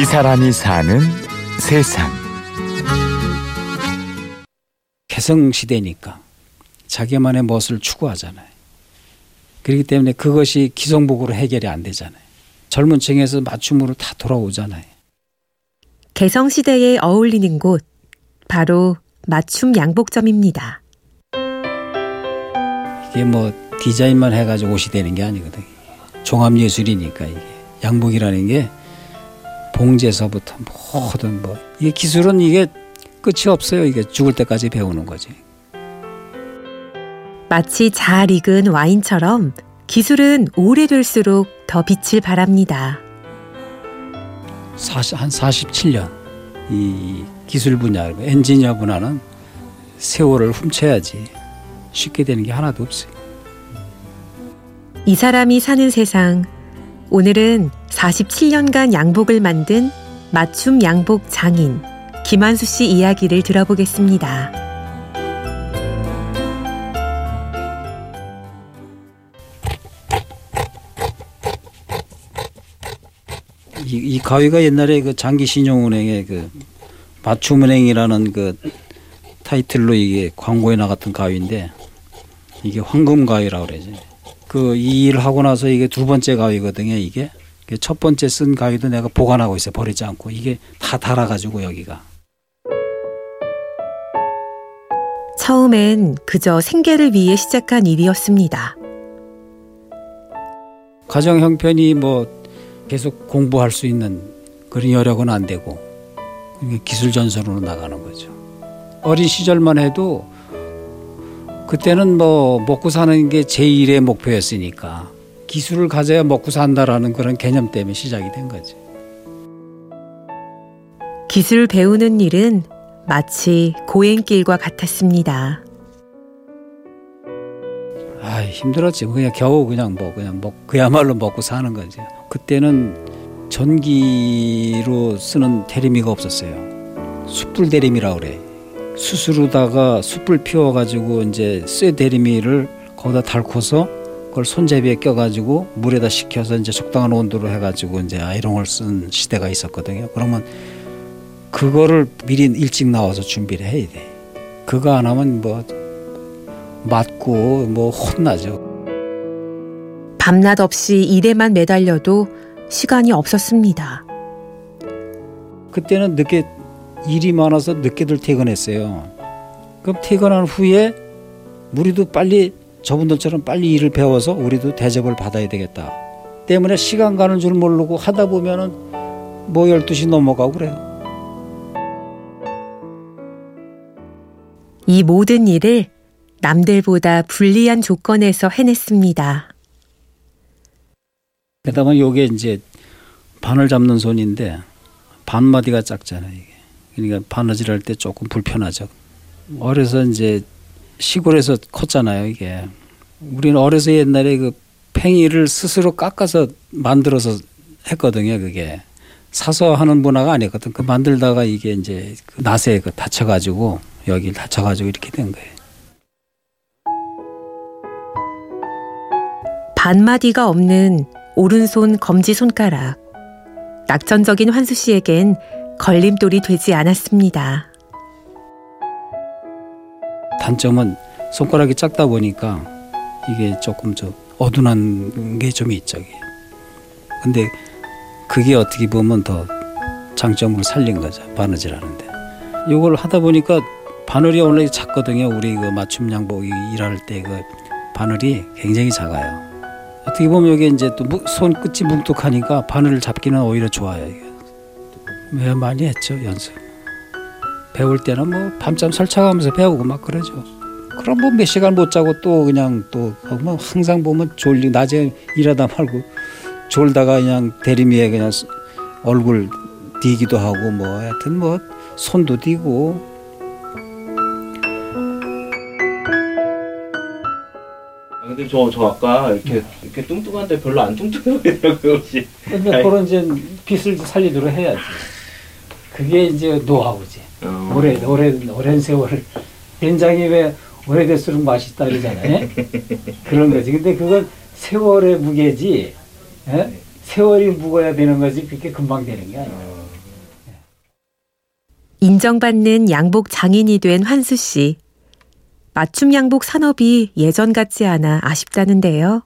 이 사람이 사는 세상. 개성 시대니까 자기만의 멋을 추구하잖아요. 그렇기 때문에 그것이 기성복으로 해결이 안 되잖아요. 젊은 층에서 맞춤으로 다 돌아오잖아요. 개성 시대에 어울리는 곳 바로 맞춤 양복점입니다. 이게 뭐 디자인만 해가지고 옷이 되는 게 아니거든. 종합 예술이니까 이게 양복이라는 게 봉제서부터 모든 뭐 이게 기술은 이게 끝이 없어요. 이게 죽을 때까지 배우는 거지. 마치 잘 익은 와인처럼 기술은 오래될수록 더 빛을 발합니다. 40, 한 47년 이 기술 분야, 엔지니어 분야는 세월을 훔쳐야지 쉽게 되는 게 하나도 없어요. 이 사람이 사는 세상. 오늘은 47년간 양복을 만든 맞춤 양복 장인 김한수 씨 이야기를 들어보겠습니다. 이, 이 가위가 옛날에 그 장기신용은행의 그 맞춤은행이라는 그 타이틀로 이게 광고에 나갔던 가위인데 이게 황금 가위라고 그러지. 그 이 일을 하고 나서 이게 두 번째 가위거든요. 이게 첫 번째 쓴 가위도 내가 보관하고 있어 버리지 않고 이게 다 달아가지고 여기가. 처음엔 그저 생계를 위해 시작한 일이었습니다. 가정 형편이 뭐 계속 공부할 수 있는 그런 여력은 안 되고 기술 전선으로 나가는 거죠. 어린 시절만 해도 그때는 뭐 먹고 사는 게 제1의 목표였으니까 기술을 가져야 먹고 산다라는 그런 개념 때문에 시작이 된 거지. 기술 배우는 일은 마치 고행길과 같았습니다. 아 힘들었지. 그냥 겨우 그냥 뭐 그냥 먹 그야말로 먹고 사는 거지. 그때는 전기로 쓰는 대리미가 없었어요. 숯불 대리미라 그래. 수수로다가 숯불 피워가지고 이제 쇠 대리미를 거기다 달고서 그걸 손잡이에 껴가지고 물에다 식혀서 이제 적당한 온도로 해가지고 이제 아이롱을 쓴 시대가 있었거든요. 그러면 그거를 미리 일찍 나와서 준비를 해야 돼. 그거 안 하면 뭐 맞고 뭐 혼나죠. 밤낮 없이 일에만 매달려도 시간이 없었습니다. 그때는 늦게 일이 많아서 늦게들 퇴근했어요. 그럼 퇴근한 후에 우리도 빨리 저분들처럼 빨리 일을 배워서 우리도 대접을 받아야 되겠다. 때문에 시간 가는 줄 모르고 하다 보면은 뭐 12시 넘어가고 그래요. 이 모든 일을 남들보다 불리한 조건에서 해냈습니다. 그다음에 요게 이제 바늘 잡는 손인데 반마디가 작잖아요. 이게. 그러니까 바느질 할 때 조금 불편하죠. 어려서 이제 시골에서 컸잖아요. 이게 우리는 어려서 옛날에 그 팽이를 스스로 깎아서 만들어서 했거든요. 그게 사서 하는 문화가 아니었거든. 그 만들다가 이게 이제 그 낫에 그 다쳐가지고 여기 다쳐가지고 이렇게 된 거예요. 반마디가 없는 오른손 검지 손가락. 낙천적인 환수 씨에겐 걸림돌이 되지 않았습니다. 단점은 손가락이 작다 보니까 이게 조금 좀 어둔한 게 좀 있죠. 근데 그게 어떻게 보면 더 장점을 살린 거죠. 바느질 하는데. 이걸 하다 보니까 바늘이 원래 작거든요. 우리 그 맞춤 양복 일할 때 그 바늘이 굉장히 작아요. 어떻게 보면 여기 이제 또 손끝이 뭉툭하니까 바늘을 잡기는 오히려 좋아요. 이게. 왜 많이 했죠 연습. 배울 때는 뭐 밤잠 설쳐가면서 배우고 막 그러죠. 그럼 뭐 몇 시간 못 자고 또 그냥 또 뭐 항상 보면 졸리 낮에 일하다 말고 졸다가 그냥 대리미에 그냥 얼굴 디기도 하고 뭐 하여튼 뭐 손도 디고 근데 저, 저 아까 이렇게, 이렇게 뚱뚱한데 별로 안 뚱뚱해 보이더라고요, 혹시. 근데 그런 이제 빛을 살리도록 해야지. 그게 이제 노하우지. 어. 오래, 오래, 오랜 세월을. 된장이 왜 오래될수록 맛있다 그러잖아요. 그런 거지. 근데 그건 세월의 무게지. 예? 세월이 묵어야 되는 거지. 그게 금방 되는 게 아니야. 어. 인정받는 양복 장인이 된 환수 씨. 맞춤 양복 산업이 예전 같지 않아 아쉽다는데요.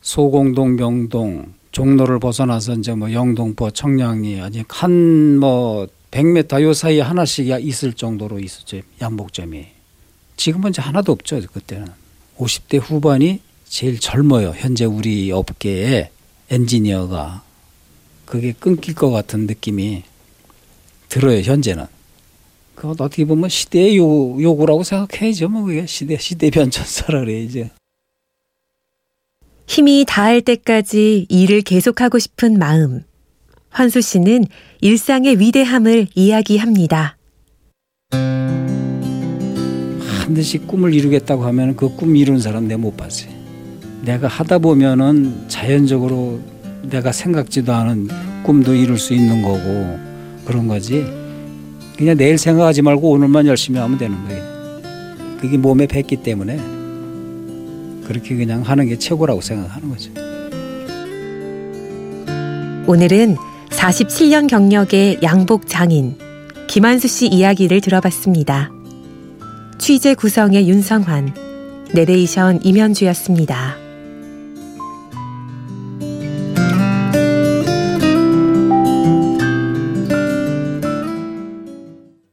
소공동, 명동, 종로를 벗어나서 이제 뭐 영동포, 청량리 아니 한뭐 100m 요 사이에 하나씩 있을 정도로 있었죠 양복점이. 지금은 이제 하나도 없죠 그때는. 50대 후반이 제일 젊어요 현재 우리 업계에 엔지니어가 그게 끊길 것 같은 느낌이 들어요 현재는. 그건 어떻게 보면 시대의 요, 요구라고 생각해야죠 뭐 그게 시대 시대 변천사라 그래야죠. 힘이 다할 때까지 일을 계속하고 싶은 마음. 환수 씨는 일상의 위대함을 이야기합니다. 반드시 꿈을 이루겠다고 하면 그 꿈 이루는 사람 내가 못 봤어요. 내가 하다 보면은 자연적으로 내가 생각지도 않은 꿈도 이룰 수 있는 거고 그런 거지. 그냥 내일 생각하지 말고 오늘만 열심히 하면 되는 거예요. 그게 몸에 뱄기 때문에 그렇게 그냥 하는 게 최고라고 생각하는 거죠. 오늘은 47년 경력의 양복 장인 김한수 씨 이야기를 들어봤습니다. 취재 구성의 윤성환, 내레이션 임현주였습니다.